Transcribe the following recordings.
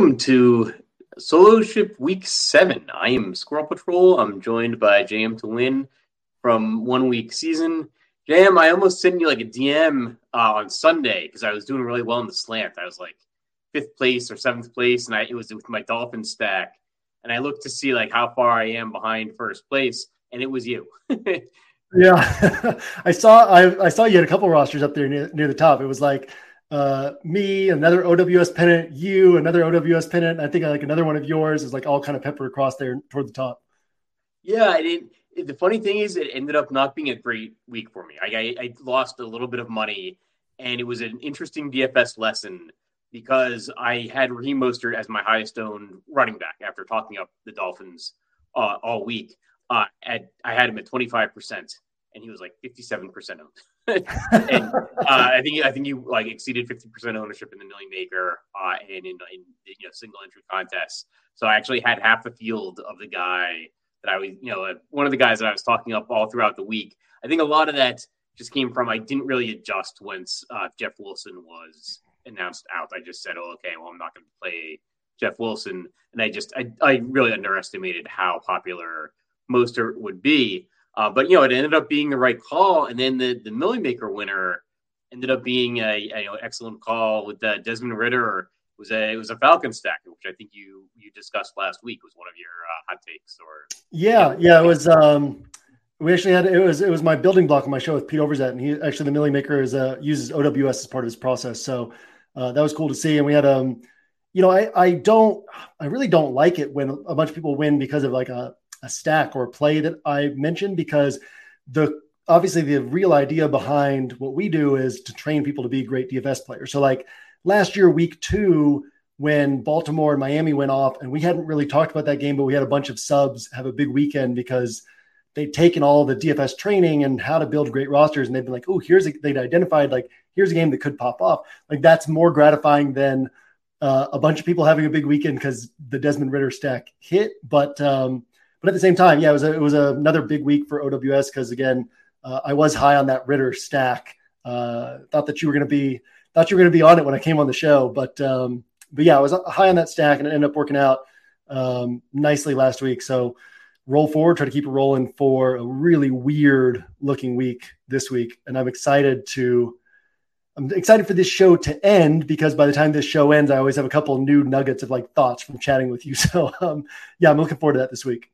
Welcome to Solo Ship Week 7. I am Squirrel Patrol. I'm joined by JMToWin from One Week Season. JM, I almost sent you like a DM uh, on Sunday because I was doing really well in the slant. I was like fifth place or seventh place, and I, it was with my Dolphin stack. And I looked to see like how far I am behind first place, and it was you. yeah, I saw I, I saw you had a couple rosters up there near, near the top. It was like uh, me, another OWS pennant, you, another OWS pennant. I think like another one of yours is like all kind of peppered across there toward the top. Yeah, I didn't. The funny thing is, it ended up not being a great week for me. I, I, I lost a little bit of money, and it was an interesting DFS lesson because I had Raheem Mostert as my highest owned running back after talking up the Dolphins uh, all week. Uh, at I had him at twenty five percent, and he was like fifty seven percent owned. and uh, I think I think you like exceeded fifty percent ownership in the Million Maker uh, and in, in you know single entry contests. So I actually had half the field of the guy that I was you know one of the guys that I was talking up all throughout the week. I think a lot of that just came from I didn't really adjust once uh, Jeff Wilson was announced out. I just said, oh okay, well I'm not going to play Jeff Wilson, and I just I, I really underestimated how popular Mostert would be. Uh, but you know, it ended up being the right call, and then the the Million Maker winner ended up being a, a you know, excellent call with uh, Desmond Ridder. It was a it was a Falcon stack, which I think you you discussed last week was one of your uh, hot takes. Or yeah, yeah, it was. Um, we actually had it was it was my building block on my show with Pete Overzet, and he actually the Million Maker is uh, uses OWS as part of his process, so uh, that was cool to see. And we had um, you know, I I don't I really don't like it when a bunch of people win because of like a a stack or play that I mentioned because the obviously the real idea behind what we do is to train people to be great DFS players. So like last year, week two, when Baltimore and Miami went off, and we hadn't really talked about that game, but we had a bunch of subs have a big weekend because they'd taken all the DFS training and how to build great rosters, and they'd been like, "Oh, here's a, they'd identified like here's a game that could pop off." Like that's more gratifying than uh, a bunch of people having a big weekend because the Desmond Ridder stack hit. But um, but at the same time, yeah, it was a, it was another big week for OWS because again, uh, I was high on that Ridder stack. Uh, thought that you were going to be thought you were going to be on it when I came on the show, but um, but yeah, I was high on that stack and it ended up working out um, nicely last week. So roll forward, try to keep it rolling for a really weird looking week this week, and I'm excited to I'm excited for this show to end because by the time this show ends, I always have a couple new nuggets of like thoughts from chatting with you. So um, yeah, I'm looking forward to that this week.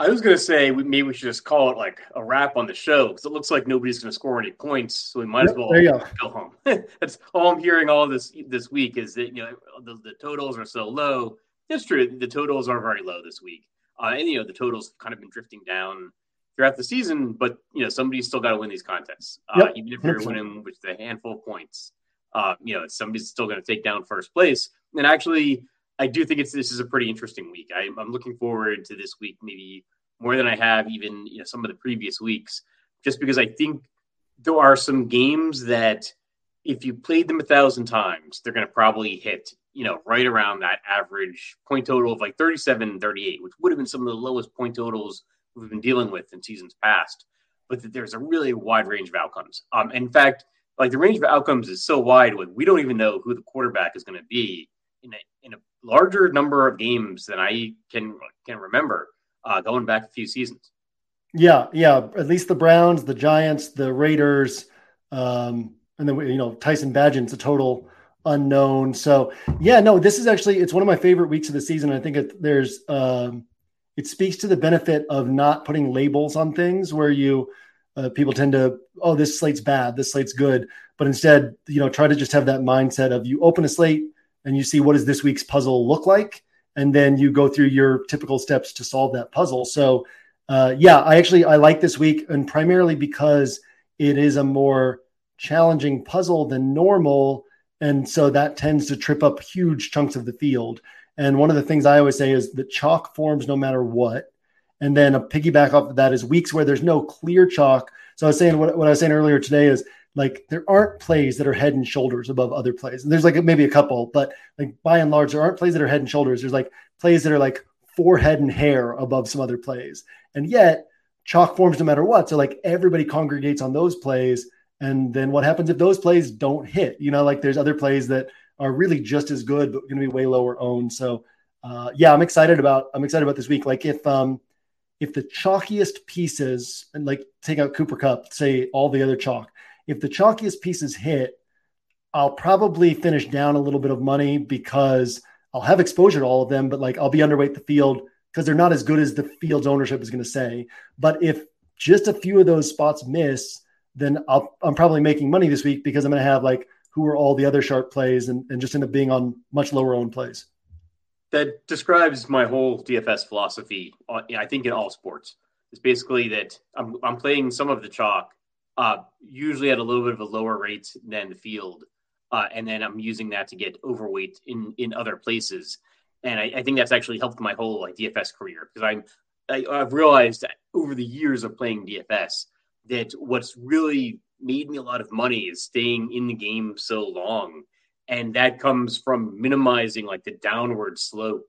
I was going to say we, maybe we should just call it like a wrap on the show because it looks like nobody's going to score any points, so we might yep, as well go. home. That's all I'm hearing all this this week is that you know the, the, totals are so low. It's true, the totals are very low this week, uh, and you know the totals have kind of been drifting down throughout the season, but you know somebody's still got to win these contests, uh, yep. even if you're winning with a handful of points. Uh, you know, somebody's still going to take down first place. And actually, I do think it's this is a pretty interesting week. I, I'm looking forward to this week, maybe more than I have even you know some of the previous weeks, just because I think there are some games that if you played them a thousand times, they're going to probably hit you know right around that average point total of like 37 38 which would have been some of the lowest point totals we've been dealing with in seasons past, but that there's a really wide range of outcomes. Um, in fact, like the range of outcomes is so wide, like we don't even know who the quarterback is going to be in a, in a larger number of games than I can can remember uh, going back a few seasons. Yeah, yeah. At least the Browns, the Giants, the Raiders, um, and then you know Tyson Bagent's a total unknown. So yeah, no, this is actually it's one of my favorite weeks of the season. I think it, there's um, it speaks to the benefit of not putting labels on things where you uh, people tend to oh this slate's bad this slate's good but instead you know try to just have that mindset of you open a slate and you see what does this week's puzzle look like and then you go through your typical steps to solve that puzzle so uh, yeah i actually i like this week and primarily because it is a more challenging puzzle than normal and so that tends to trip up huge chunks of the field and one of the things I always say is that chalk forms no matter what. And then a piggyback off of that is weeks where there's no clear chalk. So I was saying what, what I was saying earlier today is like there aren't plays that are head and shoulders above other plays. And there's like maybe a couple, but like by and large, there aren't plays that are head and shoulders. There's like plays that are like forehead and hair above some other plays. And yet chalk forms no matter what. So like everybody congregates on those plays. And then what happens if those plays don't hit? You know, like there's other plays that are really just as good, but going to be way lower owned. So, uh, yeah, I'm excited about I'm excited about this week. Like if um, if the chalkiest pieces and like take out Cooper Kupp, say all the other chalk, if the chalkiest pieces hit, I'll probably finish down a little bit of money because I'll have exposure to all of them, but like I'll be underweight the field because they're not as good as the field's ownership is going to say. But if just a few of those spots miss, then I'll, I'm probably making money this week because I'm going to have like who are all the other sharp plays and, and just end up being on much lower owned plays. That describes my whole DFS philosophy. Uh, I think in all sports, it's basically that I'm, I'm playing some of the chalk, uh, usually at a little bit of a lower rate than the field, uh, and then I'm using that to get overweight in in other places. And I, I think that's actually helped my whole like DFS career because I'm I, I've realized over the years of playing DFS that what's really made me a lot of money is staying in the game so long. And that comes from minimizing like the downward slope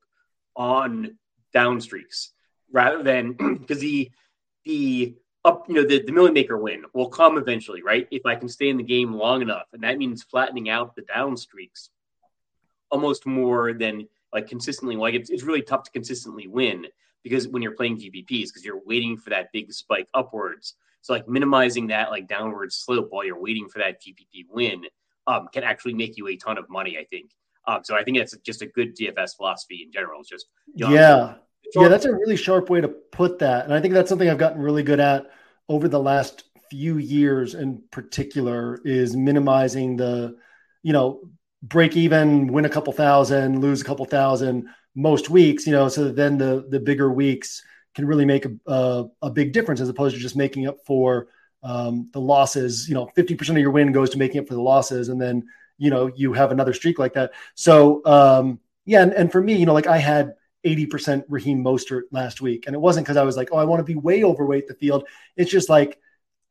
on down streaks rather than because the the up you know the, the million maker win will come eventually right if i can stay in the game long enough and that means flattening out the down streaks almost more than like consistently like it's, it's really tough to consistently win because when you're playing GPPs because you're waiting for that big spike upwards so like minimizing that like downward slope while you're waiting for that GPP win um, can actually make you a ton of money. I think. Um, so I think that's just a good DFS philosophy in general. It's just yeah, yeah, that's a really sharp way to put that, and I think that's something I've gotten really good at over the last few years in particular is minimizing the, you know, break even, win a couple thousand, lose a couple thousand most weeks, you know, so that then the the bigger weeks can really make a, a, a big difference as opposed to just making up for um, the losses. You know, 50% of your win goes to making up for the losses. And then, you know, you have another streak like that. So, um, yeah. And, and for me, you know, like I had 80% Raheem Mostert last week. And it wasn't because I was like, oh, I want to be way overweight the field. It's just like,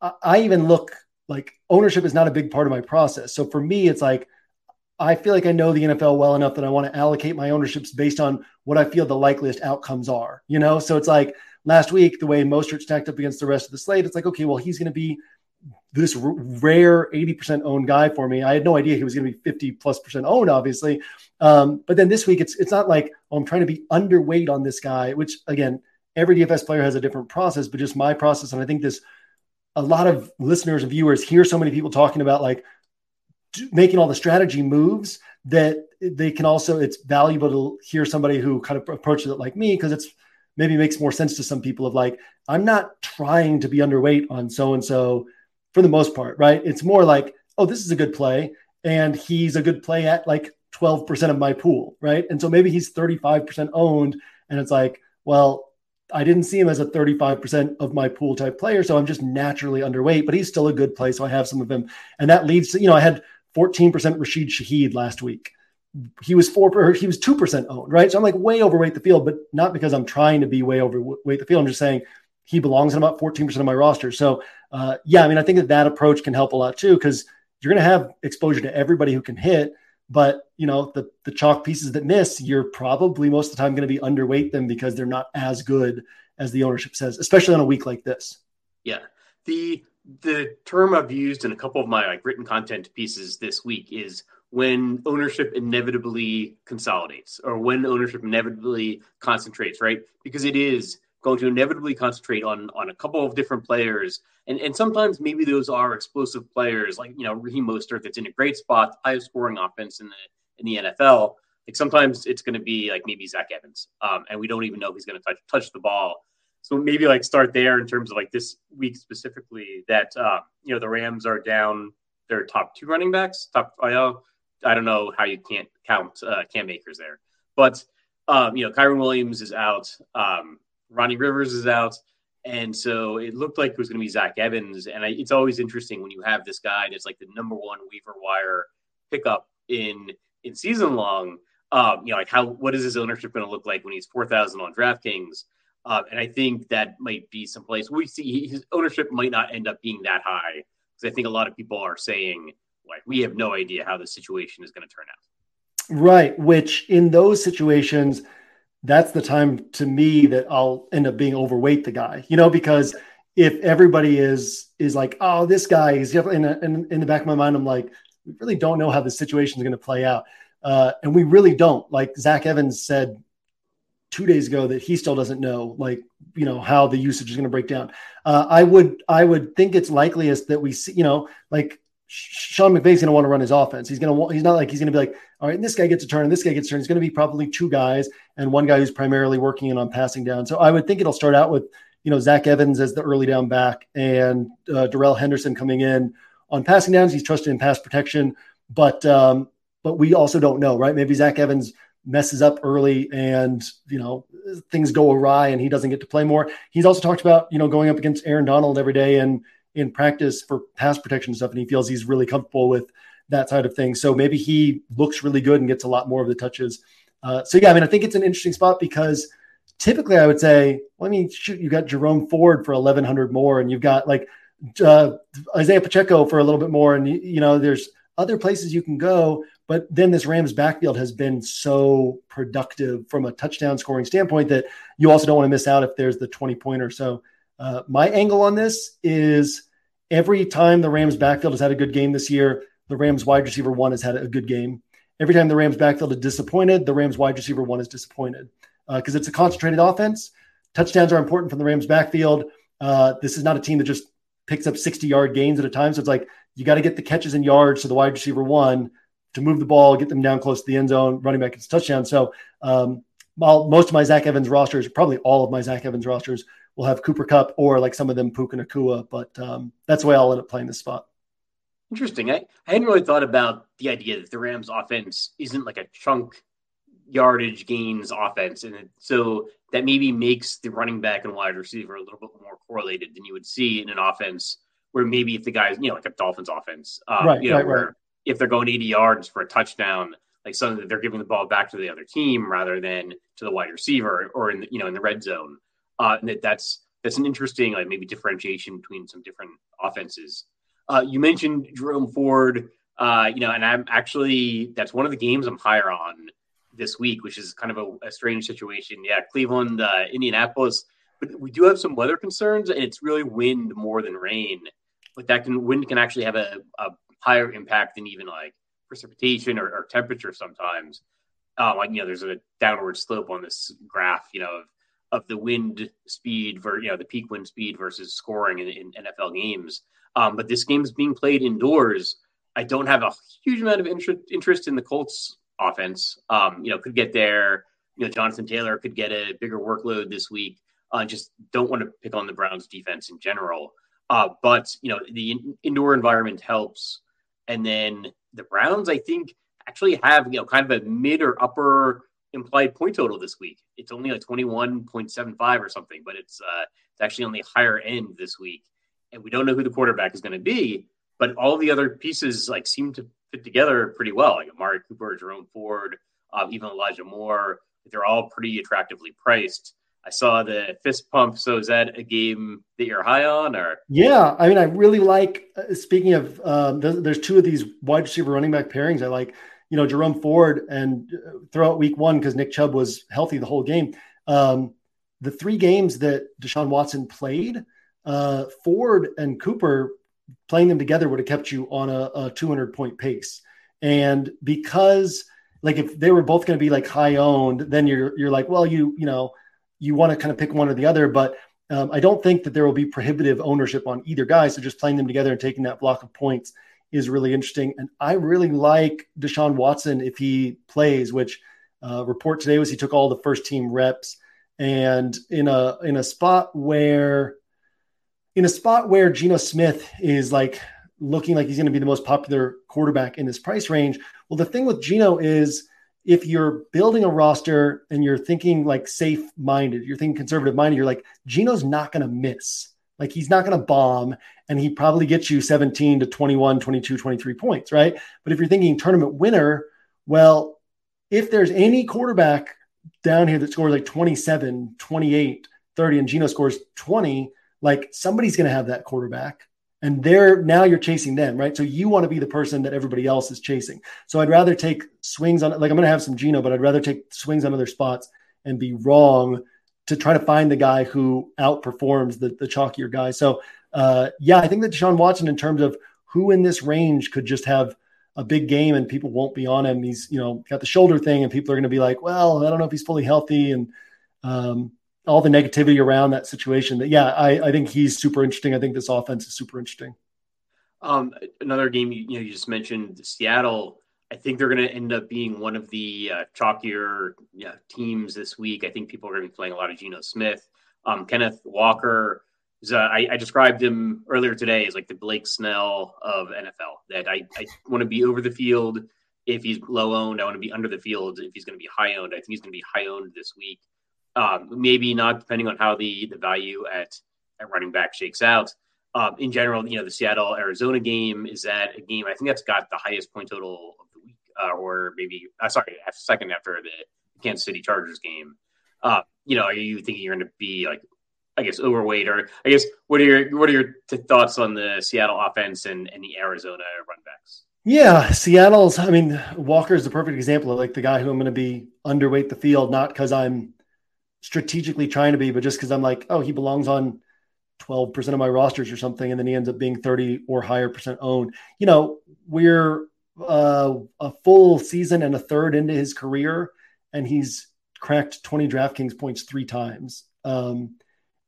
I, I even look like ownership is not a big part of my process. So for me, it's like, I feel like I know the NFL well enough that I want to allocate my ownerships based on what I feel the likeliest outcomes are. You know, so it's like last week the way Mostert stacked up against the rest of the slate. It's like okay, well he's going to be this rare 80% owned guy for me. I had no idea he was going to be 50 plus percent owned, obviously. Um, but then this week, it's it's not like oh, I'm trying to be underweight on this guy, which again, every DFS player has a different process, but just my process. And I think this a lot of listeners and viewers hear so many people talking about like making all the strategy moves that they can also it's valuable to hear somebody who kind of approaches it like me because it's maybe makes more sense to some people of like i'm not trying to be underweight on so and so for the most part right it's more like oh this is a good play and he's a good play at like 12% of my pool right and so maybe he's 35% owned and it's like well I didn't see him as a 35% of my pool type player. So I'm just naturally underweight, but he's still a good play. So I have some of him. And that leads to, you know, I had 14% Rashid Shaheed last week. He was four, he was 2% owned, right? So I'm like way overweight the field, but not because I'm trying to be way overweight the field. I'm just saying he belongs in about 14% of my roster. So uh, yeah, I mean, I think that that approach can help a lot too, because you're going to have exposure to everybody who can hit. But you know, the the chalk pieces that miss, you're probably most of the time going to be underweight them because they're not as good as the ownership says, especially on a week like this. Yeah. The the term I've used in a couple of my like written content pieces this week is when ownership inevitably consolidates or when ownership inevitably concentrates, right? Because it is going to inevitably concentrate on on a couple of different players, and and sometimes maybe those are explosive players, like you know Raheem Mostert, that's in a great spot, highest scoring offense in the in the NFL. Like sometimes it's going to be like maybe Zach Evans, um, and we don't even know if he's going to touch touch the ball. So maybe like start there in terms of like this week specifically that uh, you know the Rams are down their top two running backs. Top I I don't know how you can't count uh, Cam Akers there, but um, you know Kyren Williams is out. Um, Ronnie Rivers is out. And so it looked like it was going to be Zach Evans. And I, it's always interesting when you have this guy that's like the number one waiver wire pickup in in season long. Um, you know, like how what is his ownership going to look like when he's four thousand on DraftKings? Uh, and I think that might be some place we see his ownership might not end up being that high because I think a lot of people are saying like we have no idea how the situation is going to turn out. Right. Which in those situations that's the time to me that I'll end up being overweight the guy, you know, because if everybody is is like, oh, this guy is in, in, in the back of my mind, I'm like, we really don't know how the situation is going to play out, uh, and we really don't. Like Zach Evans said two days ago that he still doesn't know, like you know, how the usage is going to break down. Uh, I would I would think it's likeliest that we see, you know, like Sean McVay's going to want to run his offense. He's going to he's not like he's going to be like, all right, this guy gets a turn and this guy gets a turn. He's going to be probably two guys and one guy who's primarily working in on passing down. So I would think it'll start out with, you know, Zach Evans as the early down back and uh, Darrell Henderson coming in on passing downs. He's trusted in pass protection, but, um, but we also don't know, right? Maybe Zach Evans messes up early and, you know, things go awry and he doesn't get to play more. He's also talked about, you know, going up against Aaron Donald every day and, in practice for pass protection stuff, and he feels he's really comfortable with that side of things. So maybe he looks really good and gets a lot more of the touches. Uh, so yeah, I mean, I think it's an interesting spot because typically I would say, well, I mean, shoot, you got Jerome Ford for eleven hundred more, and you've got like uh, Isaiah Pacheco for a little bit more, and you, you know, there's other places you can go. But then this Rams backfield has been so productive from a touchdown scoring standpoint that you also don't want to miss out if there's the 20 pointer. So uh, my angle on this is every time the Rams backfield has had a good game this year, the Rams wide receiver one has had a good game. Every time the Rams backfield is disappointed, the Rams wide receiver one is disappointed because uh, it's a concentrated offense. Touchdowns are important from the Rams backfield. Uh, this is not a team that just picks up 60 yard gains at a time. So it's like you got to get the catches and yards to the wide receiver one to move the ball, get them down close to the end zone, running back gets touchdown. So um, while most of my Zach Evans rosters, probably all of my Zach Evans rosters, we'll have Cooper Kupp or like some of them Puka Nacua, but um, that's the way I'll end up playing this spot. Interesting. I, I hadn't really thought about the idea that the Rams offense isn't like a chunk yardage gains offense. And so that maybe makes the running back and wide receiver a little bit more correlated than you would see in an offense where maybe if the guys, you know, like a Dolphins offense, um, right, you know, right, where right. if they're going 80 yards for a touchdown, like some that they're giving the ball back to the other team rather than to the wide receiver or in the, you know, in the red zone uh, and that that's that's an interesting like maybe differentiation between some different offenses. Uh, you mentioned Jerome Ford. Uh, you know, and I'm actually that's one of the games I'm higher on this week, which is kind of a, a strange situation. Yeah, Cleveland, uh, Indianapolis, but we do have some weather concerns, and it's really wind more than rain. But that can wind can actually have a, a higher impact than even like precipitation or, or temperature sometimes. Uh, like you know, there's a downward slope on this graph, you know, of, of the wind speed for you know the peak wind speed versus scoring in, in NFL games. Um, but this game is being played indoors. I don't have a huge amount of interest interest in the Colts offense. Um, you know, could get there. You know, Jonathan Taylor could get a bigger workload this week. Uh, just don't want to pick on the Browns defense in general. Uh, but you know, the in- indoor environment helps. And then the Browns, I think, actually have you know kind of a mid or upper implied point total this week. It's only like twenty one point seven five or something, but it's uh, it's actually on the higher end this week. And we don't know who the quarterback is going to be, but all the other pieces like seem to fit together pretty well. Like Amari Cooper, Jerome Ford, uh, even Elijah Moore. They're all pretty attractively priced. I saw the fist pump. So is that a game that you're high on, or? Yeah, I mean, I really like. Uh, speaking of, um, there's, there's, two of these wide receiver running back pairings. I like, you know, Jerome Ford and uh, throughout week one because Nick Chubb was healthy the whole game. Um, the three games that Deshaun Watson played, uh, Ford and Cooper playing them together would have kept you on a, a 200 point pace. And because like if they were both going to be like high owned, then you're you're like, well, you you know, you want to kind of pick one or the other. But um, I don't think that there will be prohibitive ownership on either guy. So just playing them together and taking that block of points is really interesting. And I really like Deshaun Watson if he plays, which uh, report today was he took all the first team reps. And in a in a spot where in a spot where Geno Smith is like looking like he's going to be the most popular quarterback in this price range. Well, the thing with Geno is if you're building a roster and you're thinking like safe minded, you're thinking conservative minded, you're like, Geno's not going to miss. Like he's not going to bomb and he probably gets you 17 to 21, 22, 23 points, right? But if you're thinking tournament winner, well, if there's any quarterback down here that scores like 27, 28, 30, and Geno scores 20, like somebody's going to have that quarterback and they're now you're chasing them, right? So you want to be the person that everybody else is chasing. So I'd rather take swings on like I'm going to have some Geno, but I'd rather take swings on other spots and be wrong to try to find the guy who outperforms the the chalkier guy. So uh, yeah, I think that Deshaun Watson in terms of who in this range could just have a big game and people won't be on him. He's you know got the shoulder thing and people are going to be like, well, I don't know if he's fully healthy and um, all the negativity around that situation. That yeah, I, I think he's super interesting. I think this offense is super interesting. Um, another game you, you know you just mentioned Seattle. I think they're going to end up being one of the uh, chalkier teams this week. I think people are going to be playing a lot of Geno Smith. Um, Kenneth Walker. Is, uh, I, I, described him earlier today as like the Blake Snell of NFL. That I, I want to be over the field if he's low owned. I want to be under the field if he's going to be high owned. I think he's going to be high owned this week. Um, maybe not depending on how the the value at at running back shakes out. Um, in general, you know, the Seattle Arizona game is that a game I think that's got the highest point total uh, or maybe uh, sorry, second after the Kansas City Chargers game. Uh, you know, are you thinking you're going to be like, I guess, overweight, or I guess what are your what are your t- thoughts on the Seattle offense and, and the Arizona run backs? Yeah, Seattle's. I mean, Walker is the perfect example of like the guy who I'm going to be underweight the field, not because I'm strategically trying to be, but just because I'm like, oh, he belongs on 12% of my rosters or something, and then he ends up being 30 or higher percent owned. You know, we're uh, a full season and a third into his career, and he's cracked 20 DraftKings points three times. Um,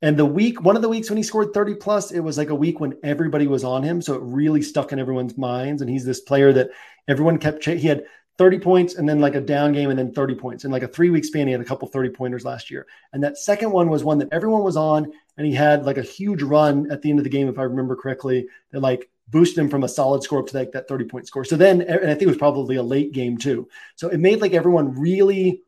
and the week, one of the weeks when he scored 30 plus, it was like a week when everybody was on him. So it really stuck in everyone's minds. And he's this player that everyone kept, ch- he had 30 points and then like a down game and then 30 points. In like a three week span, he had a couple 30 pointers last year. And that second one was one that everyone was on. And he had like a huge run at the end of the game, if I remember correctly, that like boosted him from a solid score up to like that 30 point score. So then, and I think it was probably a late game too. So it made like everyone really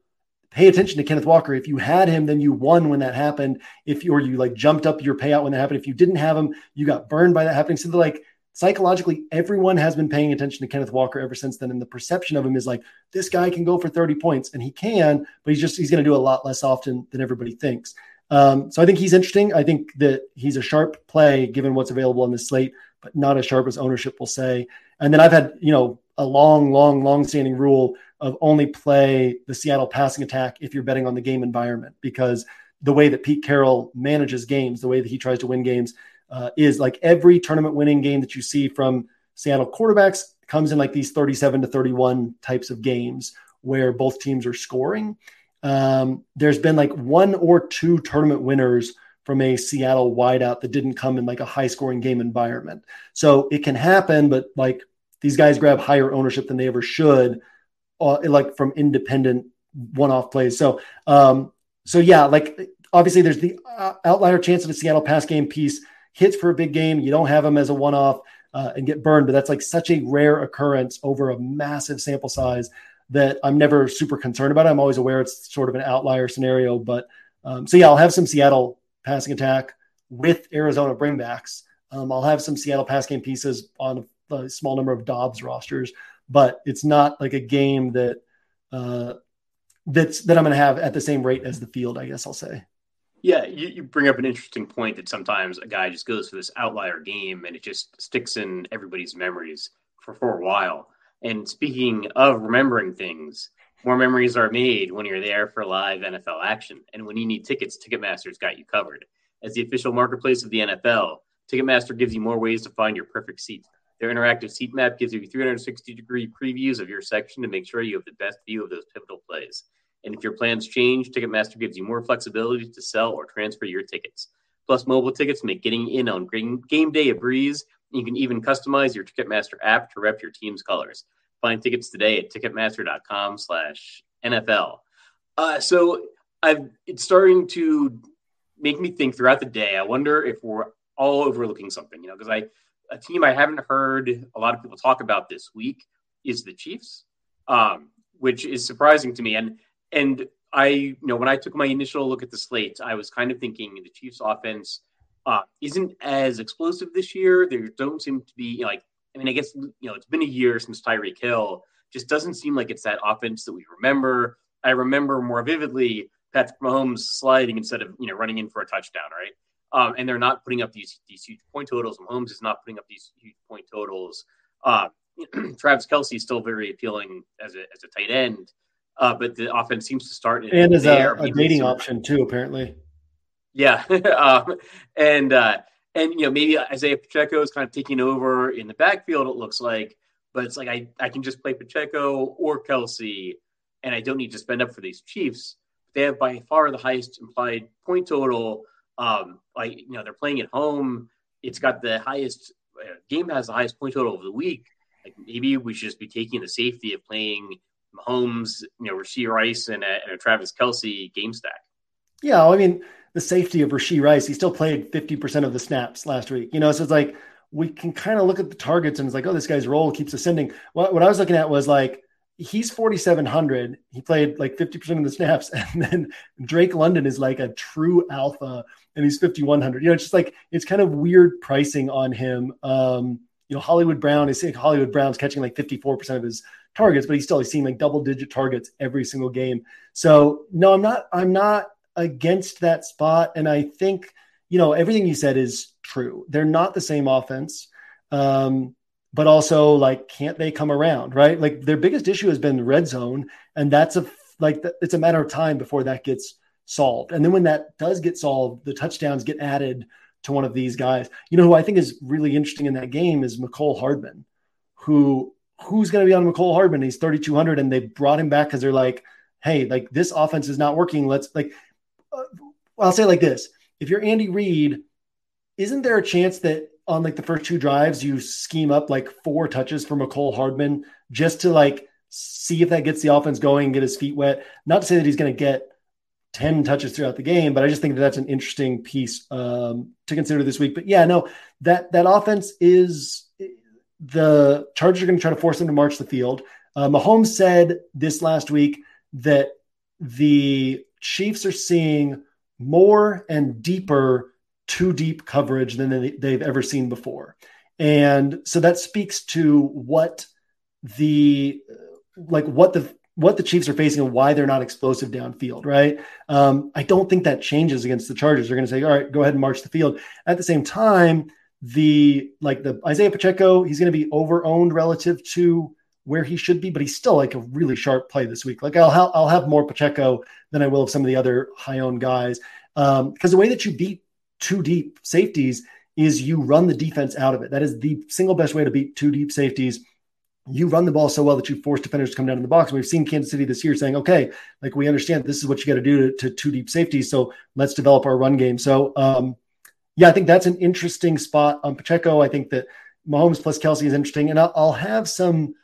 pay attention to Kenneth Walker. If you had him, then you won when that happened. If you or you like jumped up your payout when that happened. If you didn't have him, you got burned by that happening. So like psychologically, everyone has been paying attention to Kenneth Walker ever since then. And the perception of him is like, this guy can go for 30 points and he can, but he's just, he's going to do a lot less often than everybody thinks. Um, so I think he's interesting. I think that he's a sharp play given what's available on the slate, not as sharp as ownership will say. And then I've had, you know, a long, long, long standing rule of only play the Seattle passing attack if you're betting on the game environment because the way that Pete Carroll manages games, the way that he tries to win games, uh, is like every tournament winning game that you see from Seattle quarterbacks comes in like these 37 to 31 types of games where both teams are scoring. Um, there's been like one or two tournament winners from a Seattle wideout that didn't come in like a high scoring game environment. So it can happen, but like these guys grab higher ownership than they ever should, uh, like from independent one off plays. So, um, so yeah, like obviously there's the uh, outlier chance of a Seattle pass game piece hits for a big game. You don't have them as a one off uh, and get burned, but that's like such a rare occurrence over a massive sample size that I'm never super concerned about. I'm always aware it's sort of an outlier scenario, but um, so yeah, I'll have some Seattle passing attack with Arizona bringbacks. Um, I'll have some Seattle pass game pieces on a small number of Dobbs rosters, but it's not like a game that uh, that's that I'm going to have at the same rate as the field. I guess I'll say. Yeah, you, you, bring up an interesting point that sometimes a guy just goes for this outlier game and it just sticks in everybody's memories for, for a while. And speaking of remembering things, more memories are made when you're there for live NFL action. And when you need tickets, Ticketmaster's got you covered. As the official marketplace of the NFL, Ticketmaster gives you more ways to find your perfect seat. Their interactive seat map gives you 360 degree previews of your section to make sure you have the best view of those pivotal plays. And if your plans change, Ticketmaster gives you more flexibility to sell or transfer your tickets. Plus, mobile tickets make getting in on game day a breeze. You can even customize your Ticketmaster app to rep your team's colors. Find tickets today at ticketmaster.com slash NFL. Uh, so I've, it's starting to make me think throughout the day. I wonder if we're all overlooking something, you know, because I, a team I haven't heard a lot of people talk about this week is the Chiefs, um, which is surprising to me. And, and I, you know, when I took my initial look at the slate, I was kind of thinking the Chiefs offense uh, isn't as explosive this year. There don't seem to be you know, like I mean, I guess you know it's been a year since Tyreek Hill. Just doesn't seem like it's that offense that we remember. I remember more vividly Patrick Mahomes sliding instead of you know running in for a touchdown, right? Um, and they're not putting up these these huge point totals. Mahomes is not putting up these huge point totals. Uh, Travis Kelce is still very appealing as a as a tight end, uh, but the offense seems to start and as a, a dating option too, apparently. Yeah, um, and uh, and you know maybe Isaiah Pacheco is kind of taking over in the backfield. It looks like, but it's like I I can just play Pacheco or Kelce, and I don't need to spend up for these Chiefs. They have by far the highest implied point total. Um, like you know they're playing at home. It's got the highest uh, game has the highest point total of the week. Like maybe we should just be taking the safety of playing Mahomes, you know, Rashee Rice and a, and a Travis Kelce game stack. Yeah, I mean, the safety of Rashee Rice. He still played 50% of the snaps last week. You know, so it's like we can kind of look at the targets and it's like, oh, this guy's role keeps ascending. What, what I was looking at was like, he's 4,700. He played like 50% of the snaps. And then Drake London is like a true alpha and he's 5,100. You know, it's just like, it's kind of weird pricing on him. Um, you know, Hollywood Brown is Hollywood Brown's catching like 54% of his targets, but he's still he's seeing like double digit targets every single game. So no, I'm not, I'm not against that spot. And I think, you know, everything you said is true. They're not the same offense. Um, but also like, can't they come around? Right. Like their biggest issue has been red zone. And that's a, like, it's a matter of time before that gets solved. And then when that does get solved, the touchdowns get added to one of these guys. You know, who I think is really interesting in that game is Mecole Hardman, who, who's going to be on Mecole Hardman? He's 3,200 and they brought him back because they're like, hey, like this offense is not working. Let's like I'll say like this: if you're Andy Reid, isn't there a chance that on like the first two drives you scheme up like four touches for Mecole Hardman just to like see if that gets the offense going, and get his feet wet? Not to say that he's going to get 10 touches throughout the game, but I just think that that's an interesting piece um, to consider this week. But yeah, no, that that offense is the Chargers are going to try to force them to march the field. Uh, Mahomes said this last week that the Chiefs are seeing more and deeper too deep coverage than they've ever seen before. And so that speaks to what the like what the what the Chiefs are facing and why they're not explosive downfield, right? Um, I don't think that changes against the Chargers. They're going to say, all right, go ahead and march the field. At the same time, the like the Isaiah Pacheco, he's going to be over owned relative to where he should be, but he's still like a really sharp play this week. Like I'll ha- I'll have more Pacheco than I will of some of the other high owned guys because um, the way that you beat two deep safeties is you run the defense out of it. That is the single best way to beat two deep safeties. You run the ball so well that you force defenders to come down in the box. We've seen Kansas City this year saying, okay, like we understand this is what you got to do to, two deep safeties. So let's develop our run game. So, um, yeah, I think that's an interesting spot on Pacheco. I think that Mahomes plus Kelce is interesting. And I'll, I'll have some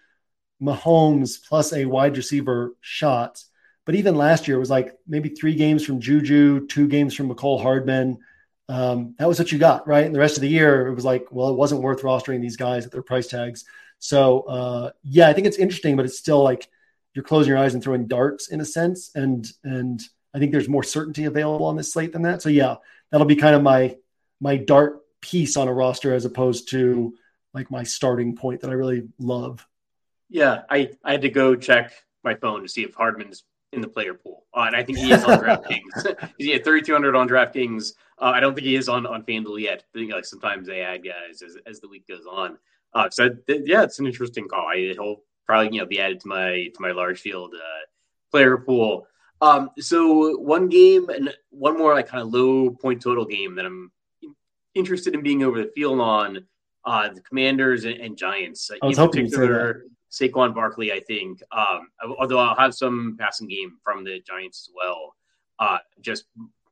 Mahomes plus a wide receiver shot. But even last year, it was like maybe three games from Juju, two games from Mecole Hardman um, that was what you got, right? And the rest of the year, it was like, well, it wasn't worth rostering these guys at their price tags. So, uh, yeah, I think it's interesting, but it's still like you're closing your eyes and throwing darts in a sense. And and I think there's more certainty available on this slate than that. So, yeah, that'll be kind of my my dart piece on a roster as opposed to like my starting point that I really love. Yeah, I I had to go check my phone to see if Hardman's in the player pool, uh, and I think he is on DraftKings. He's at 3,200 on DraftKings. Uh, I don't think he is on on FanDuel yet. I think like sometimes they add guys as, as the week goes on. Uh, so th- yeah, it's an interesting call. I, he'll probably you know be added to my to my large field uh, player pool. Um, so one game and one more like kind of low point total game that I'm interested in being over the field on uh, the Commanders and, and Giants. I was in hoping particular, Saquon Barkley, I think. Um, although I'll have some passing game from the Giants as well. Uh, just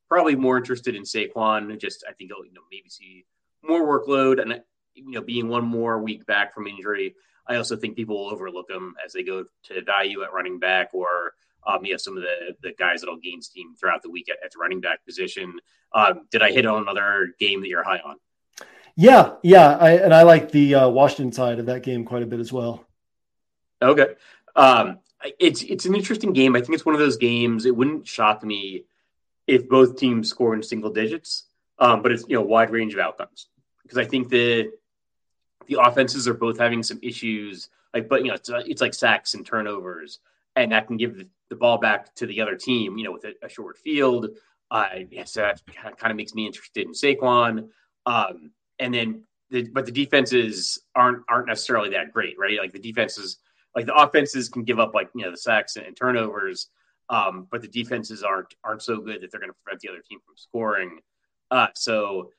probably more interested in Saquon. Just I think he'll you know maybe see more workload and you know being one more week back from injury. I also think people will overlook him as they go to value at running back or um, you know some of the the guys that'll gain steam throughout the week at, at the running back position. Um, did I hit on another game that you're high on? Yeah, yeah, I, and I like the uh, Washington side of that game quite a bit as well. Okay. Um, it's it's an interesting game. I think it's one of those games. It wouldn't shock me if both teams score in single digits, um, but it's you know wide range of outcomes because I think the the offenses are both having some issues. Like, but you know, it's, it's like sacks and turnovers, and that can give the, the ball back to the other team. You know, with a, a short field. Uh, so that kind of makes me interested in Saquon. Um, and then, the, but the defenses aren't aren't necessarily that great, right? Like the defenses like the offenses can give up like you know the sacks and, turnovers, um, but the defenses aren't aren't so good that they're going to prevent the other team from scoring. Uh, so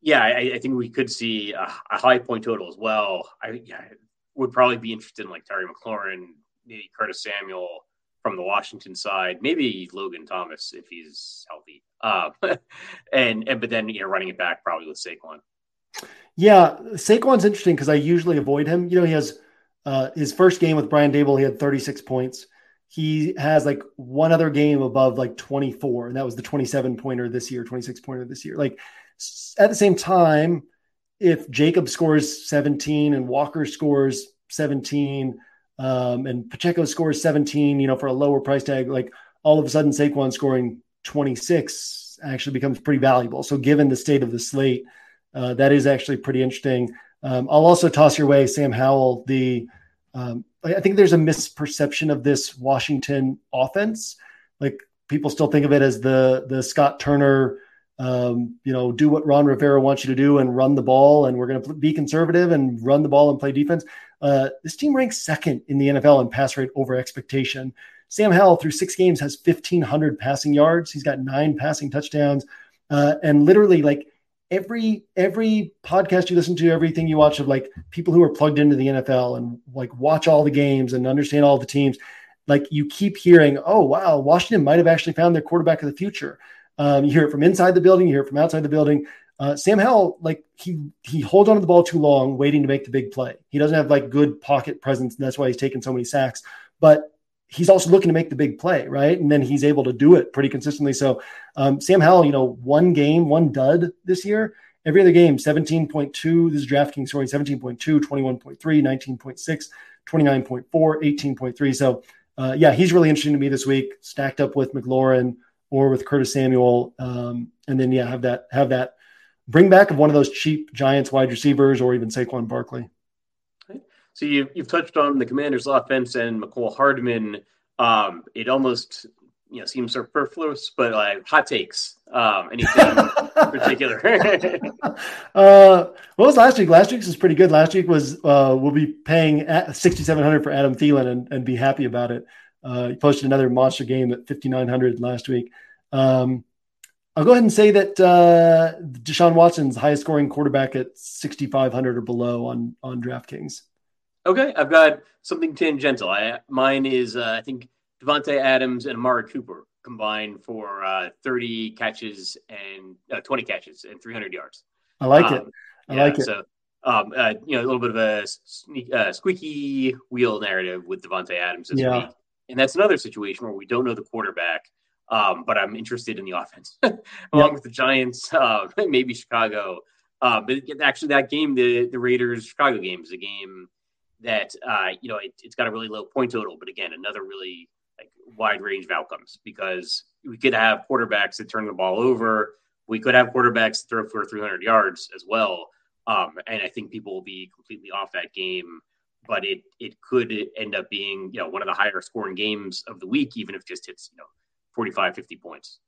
yeah, I, I, think we could see a, a, high point total as well. I yeah, would probably be interested in like Terry McLaurin, maybe Curtis Samuel from the Washington side, maybe Logan Thomas if he's healthy. Uh, and and but then you know running it back probably with Saquon. Yeah, Saquon's interesting because I usually avoid him. You know, he has uh, his first game with Brian Daboll, he had 36 points. He has like one other game above like 24, and that was the 27 pointer this year, 26 pointer this year. Like at the same time, if Jacob scores 17 and Walker scores 17 um, and Pacheco scores 17, you know, for a lower price tag, like all of a sudden Saquon scoring 26 actually becomes pretty valuable. So given the state of the slate, uh, that is actually pretty interesting. Um, I'll also toss your way Sam Howell, the um, I think there's a misperception of this Washington offense. Like people still think of it as the the Scott Turner, um, you know, do what Ron Rivera wants you to do and run the ball, and we're going to be conservative and run the ball and play defense. Uh, this team ranks second in the NFL in pass rate over expectation. Sam Howell through six games has 1,500 passing yards. He's got nine passing touchdowns, uh, and literally like every every podcast you listen to, everything you watch of like people who are plugged into the NFL and like watch all the games and understand all the teams, like you keep hearing, oh wow, Washington might have actually found their quarterback of the future. Um, you hear it from inside the building, you hear it from outside the building. Uh, Sam Howell, like he he holds on to the ball too long, waiting to make the big play. He doesn't have like good pocket presence, and that's why he's taking so many sacks. But he's also looking to make the big play, right? And then he's able to do it pretty consistently. So um, Sam Howell, you know, one game, one dud this year. Every other game, 17.2. This is DraftKings scoring 17.2, 21.3, 19.6, 29.4, 18.3. So, uh, yeah, he's really interesting to me this week, stacked up with McLaurin or with Curtis Samuel. Um, and then, yeah, have that, have that bring back of one of those cheap Giants wide receivers or even Saquon Barkley. So you've, you've touched on the Commanders' offense and Mecole Hardman. Um, it almost you know seems superfluous, but like hot takes. Um, anything particular? uh, what was last week? Last week's was pretty good. Last week was uh, we'll be paying sixty seven hundred for Adam Thielen and, and be happy about it. Uh, he posted another monster game at fifty nine hundred last week. Um, I'll go ahead and say that uh, Deshaun Watson's highest scoring quarterback at 6,500 or below on on DraftKings. Okay, I've got something tangential. I mine is uh, I think Davante Adams and Amari Cooper combined for uh, 30 catches and uh, 20 catches and 300 yards. I like um, it. I yeah, like it. So, um, uh, you know, a little bit of a sneak, uh, squeaky wheel narrative with Davante Adams this yeah. week, and that's another situation where we don't know the quarterback. Um, but I'm interested in the offense, along with the Giants, uh, maybe Chicago. Uh, but actually, that game, the the Raiders Chicago game, is a game that uh, you know it, has got a really low point total. But again, another really like wide range of outcomes because we could have quarterbacks that turn the ball over. We could have quarterbacks throw for 300 yards as well. Um, and I think people will be completely off that game. But it it could end up being you know one of the higher scoring games of the week, even if it just hits you know 45, 50 points.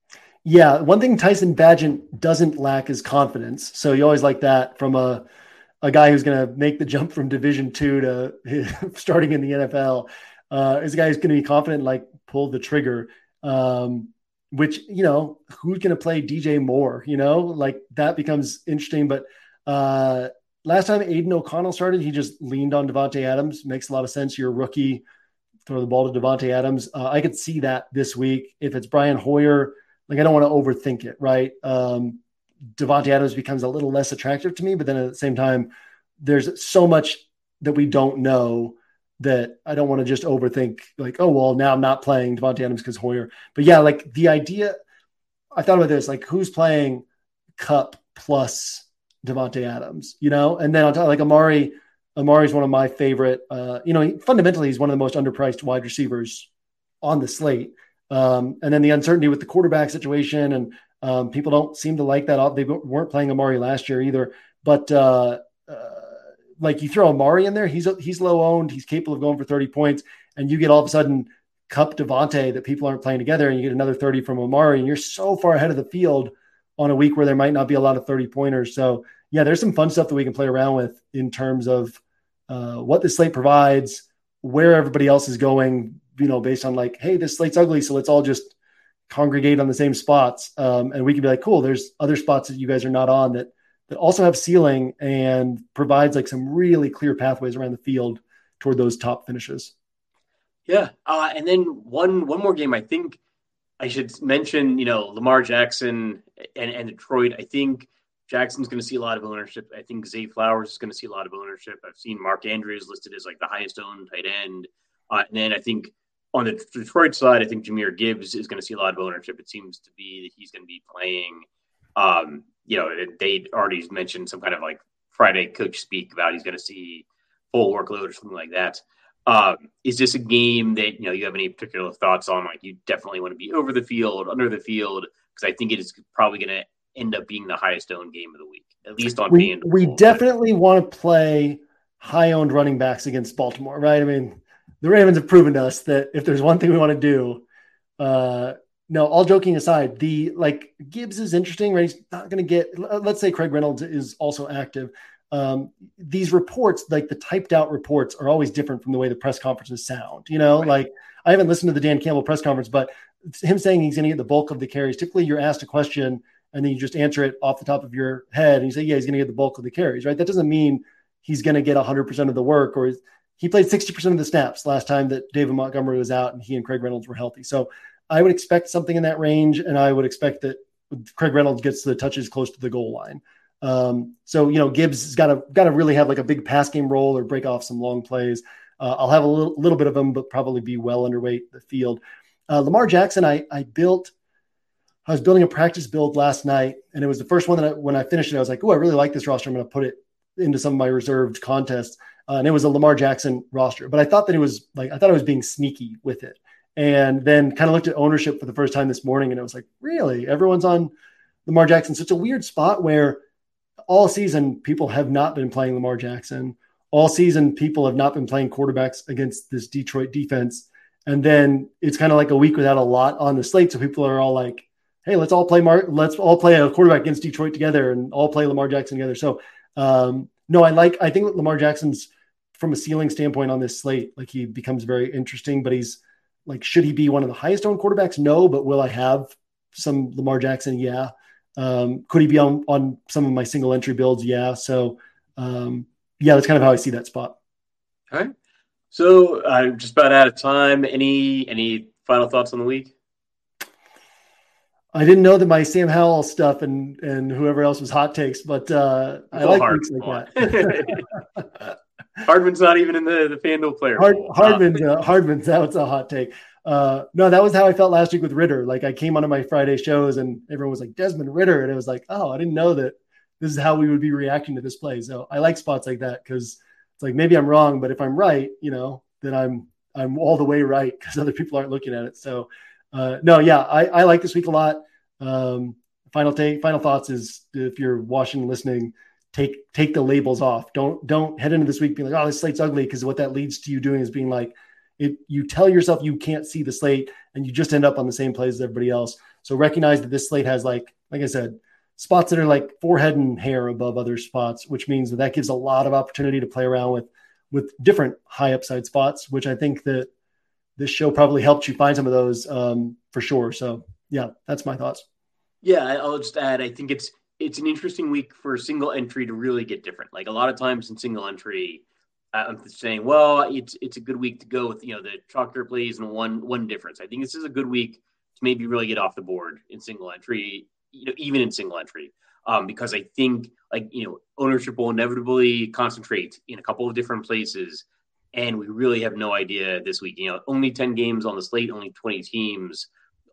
Yeah, one thing Tyson Bagent doesn't lack is confidence. So you always like that from a a guy who's going to make the jump from Division Two to starting in the NFL. Uh, is a guy who's going to be confident, like pull the trigger. Um, which you know, who's going to play DJ Moore? You know, like that becomes interesting. But uh, last time Aidan O'Connell started, he just leaned on Davante Adams. Makes a lot of sense. You're a rookie, throw the ball to Davante Adams. Uh, I could see that this week. If it's Brian Hoyer, like I don't want to overthink it, right? Um, Davante Adams becomes a little less attractive to me, but then at the same time, there's so much that we don't know that I don't want to just overthink like, oh well, now I'm not playing Davante Adams because Hoyer. But yeah, like the idea I thought about this, like who's playing Kupp plus Davante Adams, you know? And then on top like Amari, Amari is one of my favorite uh, you know, he, fundamentally he's one of the most underpriced wide receivers on the slate. Um, and then the uncertainty with the quarterback situation and um, people don't seem to like that. They weren't playing Amari last year either. But uh, uh, like you throw Amari in there, he's he's low owned. He's capable of going for 30 points, and you get all of a sudden Kupp Davante that people aren't playing together, and you get another 30 from Amari, and you're so far ahead of the field on a week where there might not be a lot of 30 pointers. So yeah, there's some fun stuff that we can play around with in terms of uh, what the slate provides, where everybody else is going. You know, based on like, hey, this slate's ugly, so let's all just congregate on the same spots. Um, and we can be like, cool, there's other spots that you guys are not on that that also have ceiling and provides like some really clear pathways around the field toward those top finishes. Yeah. Uh, and then one one more game I think I should mention, you know, Lamar Jackson and, and Detroit. I think Jackson's going to see a lot of ownership. I think Zay Flowers is going to see a lot of ownership. I've seen Mark Andrews listed as like the highest owned tight end. Uh, and then I think on the Detroit side, I think Jahmyr Gibbs is going to see a lot of ownership. It seems to be that he's going to be playing. Um, you know, they already mentioned some kind of like Friday coach speak about he's going to see full workload or something like that. Um, is this a game that you know you have any particular thoughts on? Like, you definitely want to be over the field, under the field, because I think it is probably going to end up being the highest owned game of the week, at least on we, We definitely want to play high owned running backs against Baltimore, right? I mean, the Ravens have proven to us that if there's one thing we want to do, uh, no, all joking aside, the like Gibbs is interesting, right? He's not going to get, let's say Craig Reynolds is also active. Um, these reports, like the typed out reports, are always different from the way the press conferences sound. You know, right. like I haven't listened to the Dan Campbell press conference, but him saying he's going to get the bulk of the carries. Typically, you're asked a question and then you just answer it off the top of your head, and you say, "Yeah, he's going to get the bulk of the carries." Right? That doesn't mean he's going to get 100% of the work or he played 60% of the snaps last time that David Montgomery was out and he and Craig Reynolds were healthy. So I would expect something in that range. And I would expect that Craig Reynolds gets the touches close to the goal line. Um, so, you know, Gibbs has got to, got to really have like a big pass game role or break off some long plays. Uh, I'll have a little, little bit of them, but probably be well underweight the field. Uh, Lamar Jackson, I, I built, I was building a practice build last night, and it was the first one that I, when I finished it, I was like, oh, I really like this roster. I'm going to put it into some of my reserved contests uh, and it was a Lamar Jackson roster. But I thought that it was like I thought I was being sneaky with it, and then kind of looked at ownership for the first time this morning, and it was like, really, everyone's on Lamar Jackson. So it's a weird spot where all season people have not been playing Lamar Jackson. All season people have not been playing quarterbacks against this Detroit defense, and then it's kind of like a week without a lot on the slate. So people are all like, "Hey, let's all play Mar- let's all play a quarterback against Detroit together and all play Lamar Jackson together." So um, no, I like I think Lamar Jackson's from a ceiling standpoint on this slate, like he becomes very interesting. But he's like, should he be one of the highest owned quarterbacks? No, but will I have some Lamar Jackson? Yeah. Um, could he be on on some of my single entry builds? Yeah. So um, yeah, that's kind of how I see that spot. All right. So I'm just about out of time. Any any final thoughts on the week? I didn't know that my Sam Howell stuff and and whoever else was hot takes, but uh, I like weeks like that. Hardman's not even in the the FanDuel player. Hard, Hardman's uh, Hardman's that was a hot take. Uh, no, that was how I felt last week with Ridder. Like I came onto my Friday shows and everyone was like Desmond Ridder, and it was like, oh, I didn't know that this is how we would be reacting to this play. So I like spots like that because it's like maybe I'm wrong, but if I'm right, you know, then I'm I'm all the way right because other people aren't looking at it. So uh, no, yeah, I, I like this week a lot. Um, final take, final thoughts is if you're watching, and listening, take take the labels off. Don't don't head into this week being like, oh, this slate's ugly, because what that leads to you doing is being like, it, you tell yourself you can't see the slate, and you just end up on the same plays as everybody else. So recognize that this slate has like, like I said, spots that are like forehead and hair above other spots, which means that that gives a lot of opportunity to play around with with different high upside spots, which I think that this show probably helped you find some of those um, for sure. So yeah, that's my thoughts. Yeah, I'll just add. I think it's it's an interesting week for single entry to really get different. Like a lot of times in single entry, I'm saying, well, it's it's a good week to go with you know the chalker plays and one one difference. I think this is a good week to maybe really get off the board in single entry, you know, even in single entry, um, because I think like you know ownership will inevitably concentrate in a couple of different places, and we really have no idea this week. You know, only ten games on the slate, only twenty teams,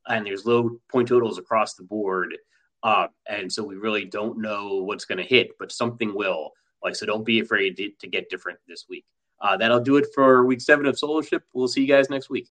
and there's low point totals across the board. Uh, and so we really don't know what's going to hit, but something will. Like, so don't be afraid to, to get different this week. Uh, that'll do it for week seven of Soloship. We'll see you guys next week.